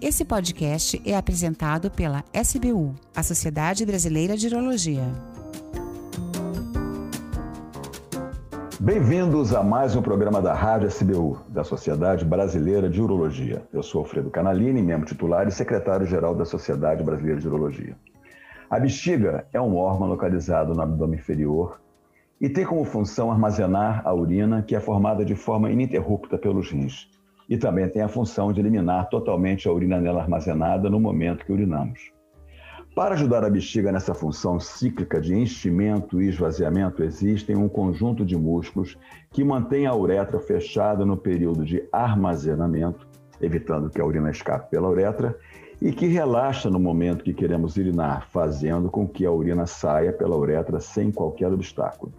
Esse podcast é apresentado pela SBU, a Sociedade Brasileira de Urologia. Bem-vindos a mais um programa da Rádio SBU, da Sociedade Brasileira de Urologia. Eu sou Alfredo Canalini, membro titular e secretário-geral da Sociedade Brasileira de Urologia. A bexiga é um órgão localizado no abdômen inferior e tem como função armazenar a urina, que é formada de forma ininterrupta pelos rins e também tem a função de eliminar totalmente a urina nela armazenada no momento que urinamos. Para ajudar a bexiga nessa função cíclica de enchimento e esvaziamento, existem um conjunto de músculos que mantém a uretra fechada no período de armazenamento, evitando que a urina escape pela uretra, e que relaxa no momento que queremos urinar, fazendo com que a urina saia pela uretra sem qualquer obstáculo.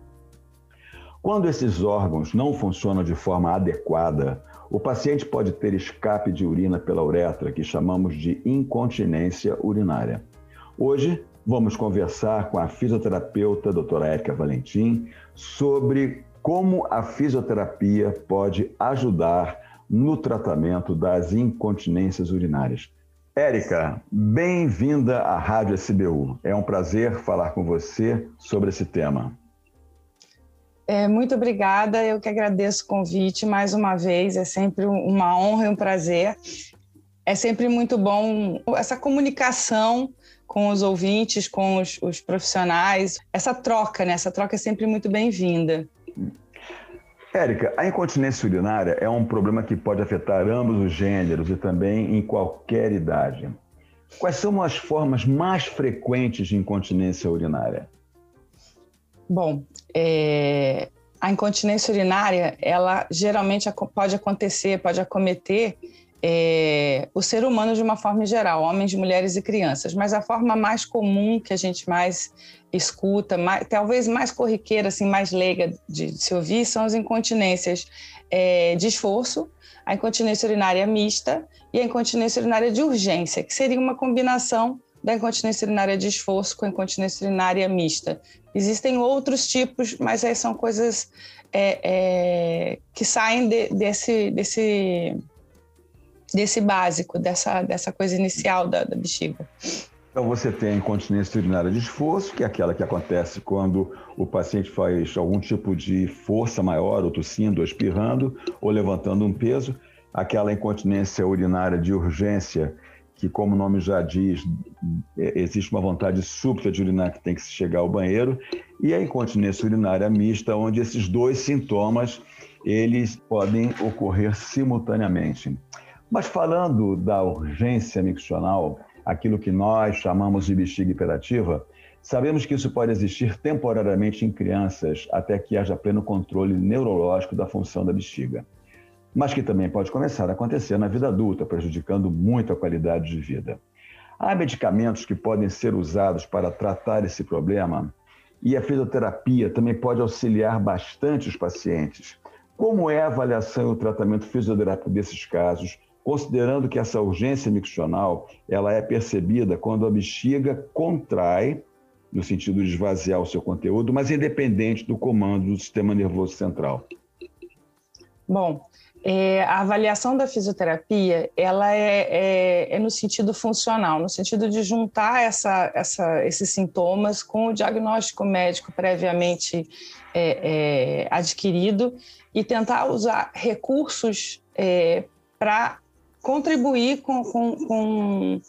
Quando esses órgãos não funcionam de forma adequada, o paciente pode ter escape de urina pela uretra, que chamamos de incontinência urinária. Hoje, vamos conversar com a fisioterapeuta doutora Érica Valentim sobre como a fisioterapia pode ajudar no tratamento das incontinências urinárias. Érica, bem-vinda à Rádio SBU. É um prazer falar com você sobre esse tema. É, muito obrigada, eu que agradeço o convite mais uma vez, é sempre uma honra e um prazer. É sempre muito bom essa comunicação com os ouvintes, com os, os profissionais, essa troca, né? Essa troca é sempre muito bem-vinda. Érica, a incontinência urinária é um problema que pode afetar ambos os gêneros e também em qualquer idade. Quais são as formas mais frequentes de incontinência urinária? Bom, é, a incontinência urinária, ela geralmente pode acontecer, pode acometer é, o ser humano de uma forma geral, homens, mulheres e crianças. Mas a forma mais comum que a gente mais escuta, mais, talvez mais corriqueira, assim, mais leiga de, se ouvir, são as incontinências é, de esforço, a incontinência urinária mista e a incontinência urinária de urgência, que seria uma combinação da incontinência urinária de esforço com a incontinência urinária mista. Existem outros tipos, mas aí são coisas é, é, que saem de, desse, desse, desse básico, dessa, dessa coisa inicial da, da bexiga. Então você tem a incontinência urinária de esforço, que é aquela que acontece quando o paciente faz algum tipo de força maior, ou tossindo, ou espirrando, ou levantando um peso. Aquela incontinência urinária de urgência, que, como o nome já diz, é, existe uma vontade súbita de urinar que tem que chegar ao banheiro, e a incontinência urinária mista, onde esses dois sintomas eles podem ocorrer simultaneamente. Mas falando da urgência miccional, aquilo que nós chamamos de bexiga hiperativa, sabemos que isso pode existir temporariamente em crianças até que haja pleno controle neurológico da função da bexiga mas que também pode começar a acontecer na vida adulta, prejudicando muito a qualidade de vida. Há medicamentos que podem ser usados para tratar esse problema e a fisioterapia também pode auxiliar bastante os pacientes. Como é a avaliação e o tratamento fisioterápico desses casos, considerando que essa urgência miccional ela é percebida quando a bexiga contrai, no sentido de esvaziar o seu conteúdo, mas independente do comando do sistema nervoso central? Bom, é, a avaliação da fisioterapia ela é, é, é, no sentido funcional, no sentido de juntar essa, essa, esses sintomas com o diagnóstico médico previamente é, é adquirido e tentar usar recursos é, para contribuir com, com, com,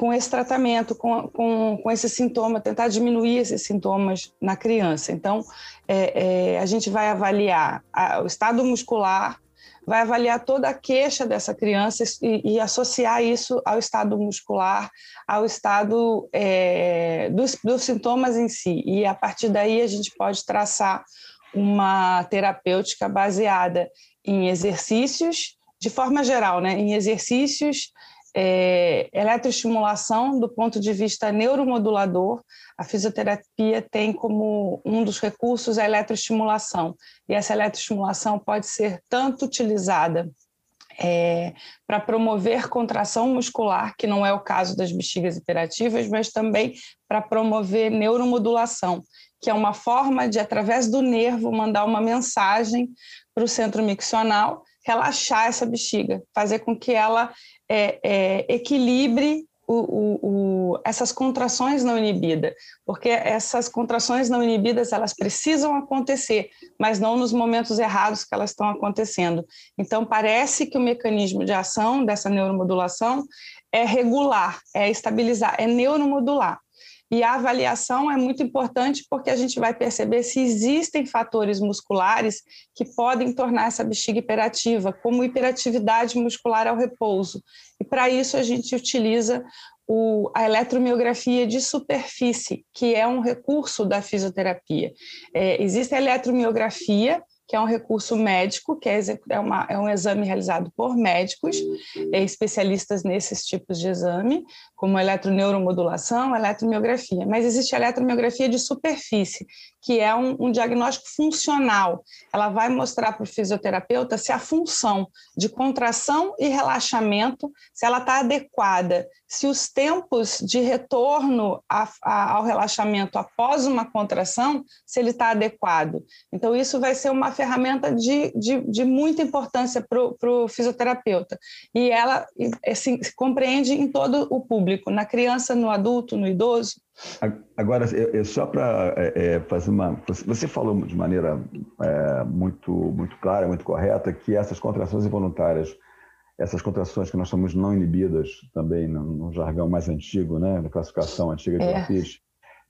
com, esse tratamento, com, com, com esse sintoma, tentar diminuir esses sintomas na criança. Então, é, a gente vai avaliar a, o estado muscular vai avaliar toda a queixa dessa criança e, e associar isso ao estado muscular, ao estado é, dos, dos sintomas em si. E a partir daí a gente pode traçar uma terapêutica baseada em exercícios, de forma geral, né, em exercícios é, eletroestimulação do ponto de vista neuromodulador. A fisioterapia tem como um dos recursos a eletroestimulação, e essa eletroestimulação pode ser tanto utilizada é, para promover contração muscular, que não é o caso das bexigas hiperativas, mas também para promover neuromodulação, que é uma forma de, através do nervo, mandar uma mensagem para o centro miccional relaxar essa bexiga, fazer com que ela é, é, equilibre o, o, o, essas contrações não inibidas, porque essas contrações não inibidas elas precisam acontecer, mas não nos momentos errados que elas estão acontecendo. Então parece que o mecanismo de ação dessa neuromodulação é regular, é estabilizar, é neuromodular. E a avaliação é muito importante porque a gente vai perceber se existem fatores musculares que podem tornar essa bexiga hiperativa, como hiperatividade muscular ao repouso. E para isso a gente utiliza o, a eletromiografia de superfície, que é um recurso da fisioterapia. É, existe a eletromiografia, que é um recurso médico, que é, é, uma, é um exame realizado por médicos, é, especialistas nesses tipos de exame, como eletroneuromodulação, eletromiografia. Mas existe a eletromiografia de superfície, que é um, um diagnóstico funcional. Ela vai mostrar para o fisioterapeuta se a função de contração e relaxamento, se ela está adequada, se os tempos de retorno a, a, ao relaxamento após uma contração, se ele está adequado. Então, isso vai ser uma ferramenta de, de, de muita importância para o fisioterapeuta. E ela assim, se compreende em todo o público, na criança, no adulto, no idoso. Agora, eu, só para é, é, fazer uma. Você falou de maneira é, muito, muito clara, muito correta, que essas contrações involuntárias, essas contrações que nós chamamos não inibidas, também no, no jargão mais antigo, né, na classificação antiga de é.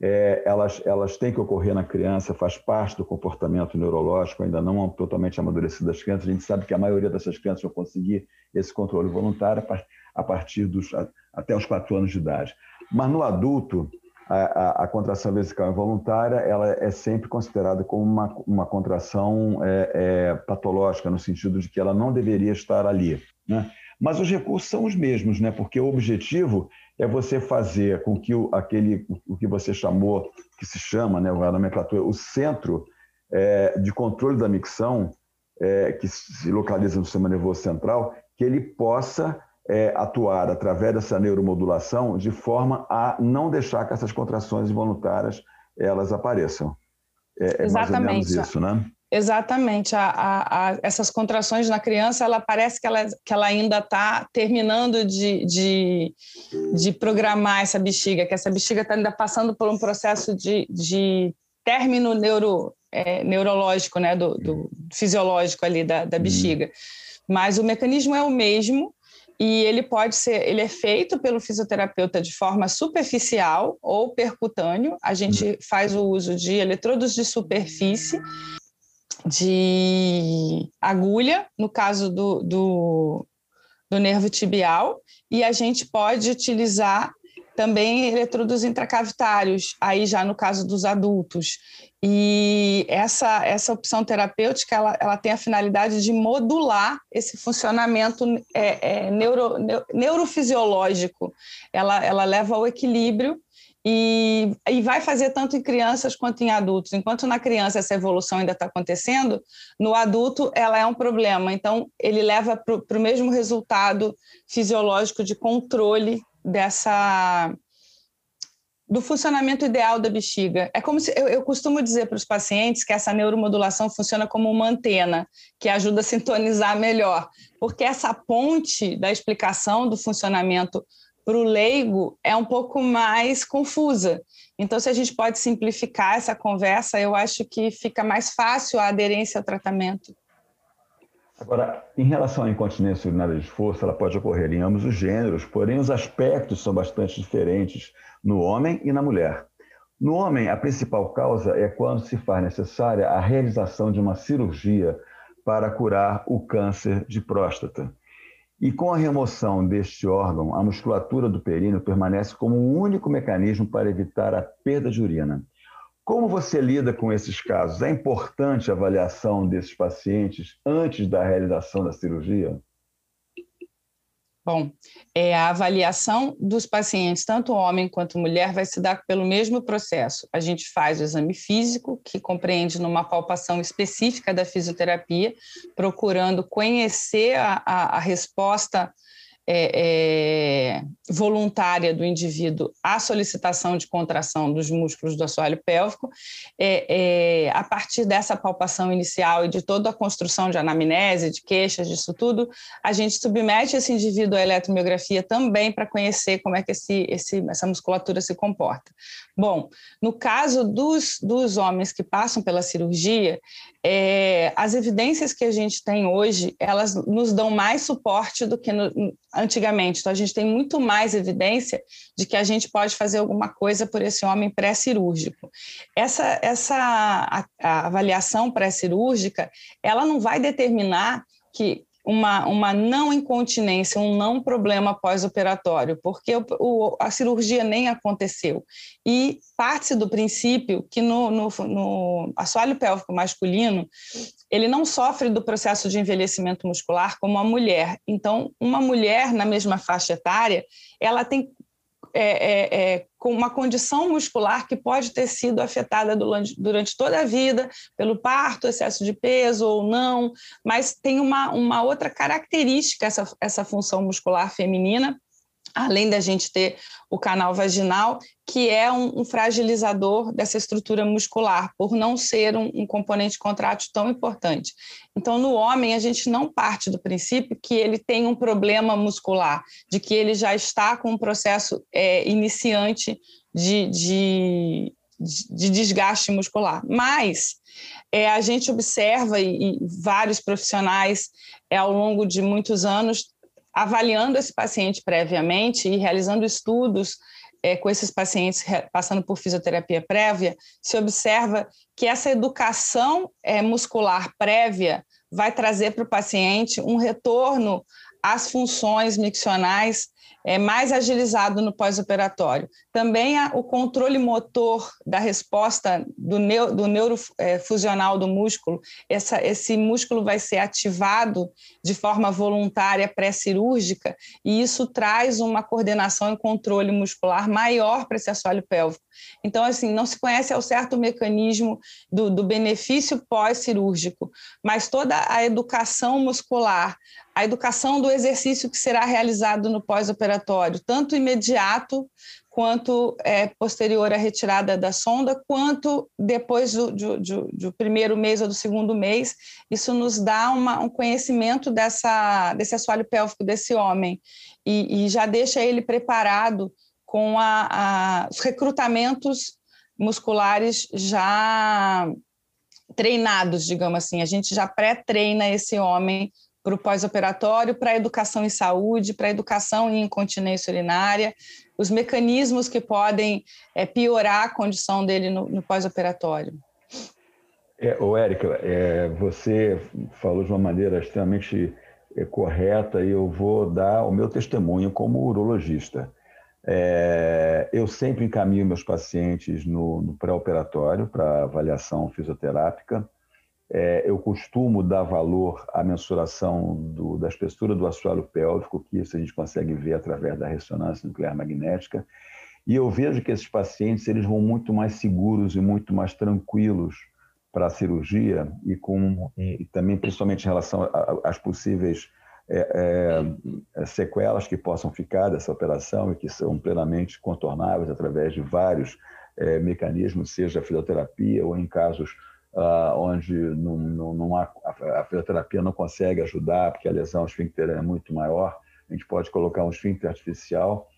É, elas, elas têm que ocorrer na criança, faz parte do comportamento neurológico, ainda não totalmente amadurecido das crianças. A gente sabe que a maioria dessas crianças vão conseguir esse controle voluntário a partir dos até os quatro anos de idade. Mas no adulto, a, a, a, contração vesical involuntária ela é sempre considerada como uma, uma contração é, é, patológica, no sentido de que ela não deveria estar ali. Né? Mas os recursos são os mesmos, né? porque o objetivo é você fazer com que o, aquele, o que você chamou, que se chama, né, a nomenclatura, o centro é, de controle da micção, é, que se localiza no sistema nervoso central, que ele possa é, atuar através dessa neuromodulação de forma a não deixar que essas contrações involuntárias elas apareçam. É, é Exatamente. isso, né? Exatamente. A, a, a, essas contrações na criança, ela parece que ela, que ela ainda está terminando de, de, de, programar essa bexiga, que essa bexiga está ainda passando por um processo de, de término neuro, é, neurológico, né, do, do, fisiológico ali da, da bexiga. Hum. Mas o mecanismo é o mesmo, e ele pode ser, ele é feito pelo fisioterapeuta de forma superficial ou percutâneo. A gente uhum. faz o uso de eletrodos de superfície, de agulha, no caso do, do, do nervo tibial, e a gente pode utilizar também eletrodos intracavitários, aí já no caso dos adultos. E essa, essa opção terapêutica ela, ela tem a finalidade de modular esse funcionamento é, é, neuro, neurofisiológico. Ela, ela leva ao equilíbrio e, e vai fazer tanto em crianças quanto em adultos. Enquanto na criança essa evolução ainda está acontecendo, no adulto ela é um problema. Então, ele leva para o mesmo resultado fisiológico de controle dessa do funcionamento ideal da bexiga. É como se eu, eu costumo dizer para os pacientes que essa neuromodulação funciona como uma antena que ajuda a sintonizar melhor, porque essa ponte da explicação do funcionamento para o leigo é um pouco mais confusa. Então, se a gente pode simplificar essa conversa, eu acho que fica mais fácil a aderência ao tratamento. Agora, em relação à incontinência urinária de esforço, ela pode ocorrer em ambos os gêneros, porém os aspectos são bastante diferentes no homem e na mulher. No homem, a principal causa é quando se faz necessária a realização de uma cirurgia para curar o câncer de próstata. E com a remoção deste órgão, a musculatura do períneo permanece como um único mecanismo para evitar a perda de urina. Como você lida com esses casos? É importante a avaliação desses pacientes antes da realização da cirurgia? Bom, é, a avaliação dos pacientes, tanto homem quanto mulher, vai se dar pelo mesmo processo. A gente faz o exame físico, que compreende numa palpação específica da fisioterapia, procurando conhecer a, a, a resposta é, é, voluntária do indivíduo à solicitação de contração dos músculos do assoalho pélvico. É, é, a partir dessa palpação inicial e de toda a construção de anamnese, de queixas, disso tudo, a gente submete esse indivíduo à eletromiografia também para conhecer como é que esse, esse, essa musculatura se comporta. Bom, no caso dos, dos homens que passam pela cirurgia, é, as evidências que a gente tem hoje, elas nos dão mais suporte do que no, antigamente. Então, a gente tem muito mais evidência de que a gente pode fazer alguma coisa por esse homem pré-cirúrgico. Essa, essa a, a avaliação pré-cirúrgica, ela não vai determinar que uma, uma não incontinência, um não problema pós-operatório, porque o, o, a cirurgia nem aconteceu. E parte do princípio que no, no, no assoalho pélvico masculino, ele não sofre do processo de envelhecimento muscular como a mulher. Então, uma mulher na mesma faixa etária, ela tem é, é, é, com uma condição muscular que pode ter sido afetada durante, toda a vida pelo parto, excesso de peso ou não, mas tem uma, uma outra característica essa, essa função muscular feminina além da gente ter o canal vaginal, que é um, um fragilizador dessa estrutura muscular, por não ser um, um, componente contrátil tão importante. Então, no homem, a gente não parte do princípio que ele tem um problema muscular, de que ele já está com um processo é, iniciante de, de, de, desgaste muscular. Mas é, a gente observa, e, e vários profissionais é, ao longo de muitos anos avaliando esse paciente previamente e realizando estudos é, com esses pacientes passando por fisioterapia prévia, se observa que essa educação é, muscular prévia vai trazer para o paciente um retorno às funções miccionais é, mais agilizado no pós-operatório. Também o controle motor da resposta do, neu, do neurofusional é, do músculo, essa, esse músculo vai ser ativado de forma voluntária pré-cirúrgica, e isso traz uma coordenação e controle muscular maior para esse assoalho pélvico. Então, assim, não se conhece ao certo o mecanismo do, do benefício pós-cirúrgico, mas toda a educação muscular, a educação do exercício que será realizado no pós-operatório, tanto imediato quanto é, posterior à retirada da sonda, quanto depois do, do, do, do, primeiro mês ou do segundo mês, isso nos dá uma, um conhecimento dessa, desse assoalho pélvico desse homem e, e já deixa ele preparado com a, a, os recrutamentos musculares já treinados, digamos assim. A gente já pré-treina esse homem para o pós-operatório, para a educação em saúde, para a educação em incontinência urinária, os mecanismos que podem é, piorar a condição dele no, no pós-operatório. É, ô, Érica, é, você falou de uma maneira extremamente é, correta e eu vou dar o meu testemunho como urologista. É, eu sempre encaminho meus pacientes no, no pré-operatório para avaliação fisioterápica. É, eu costumo dar valor à mensuração do, da espessura do assoalho pélvico, que isso a gente consegue ver através da ressonância nuclear magnética. E eu vejo que esses pacientes eles vão muito mais seguros e muito mais tranquilos para a cirurgia e com e também principalmente em relação às possíveis é, é, sequelas que possam ficar dessa operação e que são plenamente contornáveis através de vários é, mecanismos, seja a fisioterapia ou em casos ah, onde não, não, não há, a fisioterapia não consegue ajudar porque a lesão esfíncter é muito maior, a gente pode colocar um esfíncter artificial,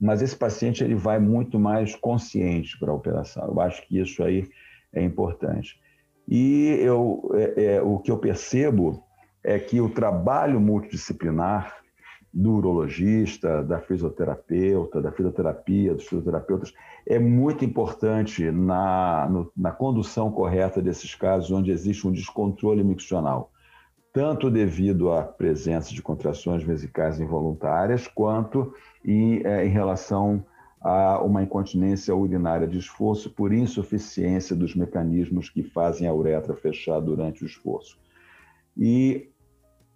mas esse paciente ele vai muito mais consciente para a operação. Eu acho que isso aí é importante. E eu, é, é, o que eu percebo é que o trabalho multidisciplinar do urologista, da fisioterapeuta, da fisioterapia, dos fisioterapeutas, é muito importante na, no, na condução correta desses casos onde existe um descontrole miccional, tanto devido à presença de contrações vesicais involuntárias, quanto em, é, em relação a uma incontinência urinária de esforço por insuficiência dos mecanismos que fazem a uretra fechar durante o esforço. E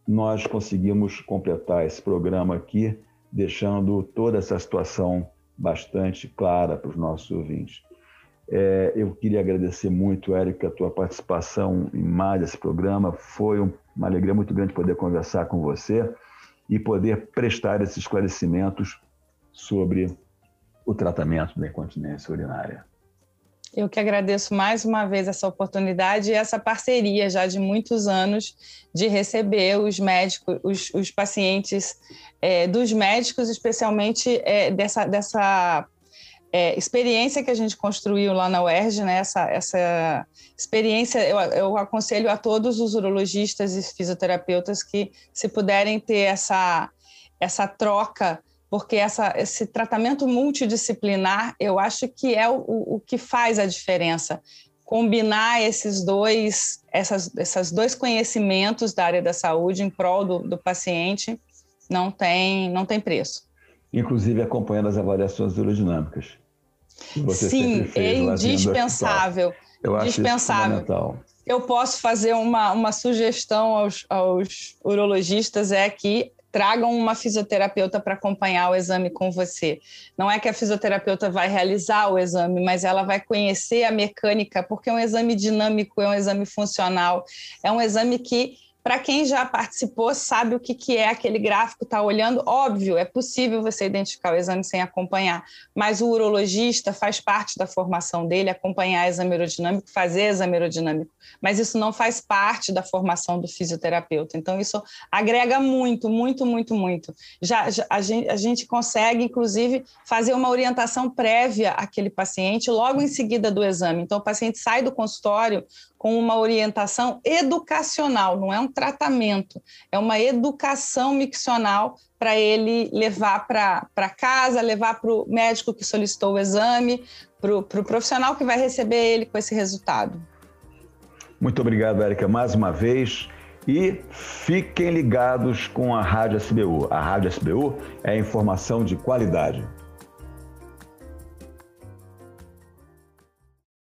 nós conseguimos completar esse programa aqui, deixando toda essa situação bastante clara para os nossos ouvintes. É, eu queria agradecer muito, Érica, a tua participação em mais esse programa. Foi uma alegria muito grande poder conversar com você. e poder prestar esses esclarecimentos sobre o tratamento da incontinência urinária. Eu que agradeço mais uma vez essa oportunidade e essa parceria já de muitos anos de receber os médicos, os, os pacientes é, dos médicos, especialmente é, dessa, dessa é, experiência que a gente construiu lá na UERJ, né? essa, essa experiência, eu, eu aconselho a todos os urologistas e fisioterapeutas que, se puderem ter essa, essa troca porque essa, esse tratamento multidisciplinar, eu acho que é o, o que faz a diferença. Combinar esses dois, essas, esses dois conhecimentos da área da saúde em prol do, do paciente não tem, não tem preço. Inclusive acompanhando as avaliações urodinâmicas. Sim, é indispensável. Eu acho fundamental. Eu posso fazer uma, uma sugestão aos, aos urologistas, é que tragam uma fisioterapeuta para acompanhar o exame com você. Não é que a fisioterapeuta vai realizar o exame, mas ela vai conhecer a mecânica, porque é um exame dinâmico, é um exame funcional, é um exame que para quem já participou, sabe o que, que é aquele gráfico, está olhando. Óbvio, é possível você identificar o exame sem acompanhar, mas o urologista faz parte da formação dele acompanhar exame aerodinâmico, fazer exame aerodinâmico, mas isso não faz parte da formação do fisioterapeuta. Então, isso agrega muito, muito, muito, muito. Já, já a, gente, a gente consegue, inclusive, fazer uma orientação prévia àquele paciente logo em seguida do exame. Então, o paciente sai do consultório com uma orientação educacional, não é um tratamento, é uma educação miccional para ele levar para casa, levar para o médico que solicitou o exame, para o pro profissional que vai receber ele com esse resultado. Muito obrigado, Érica, mais uma vez. E fiquem ligados com a Rádio SBU. A Rádio SBU é informação de qualidade.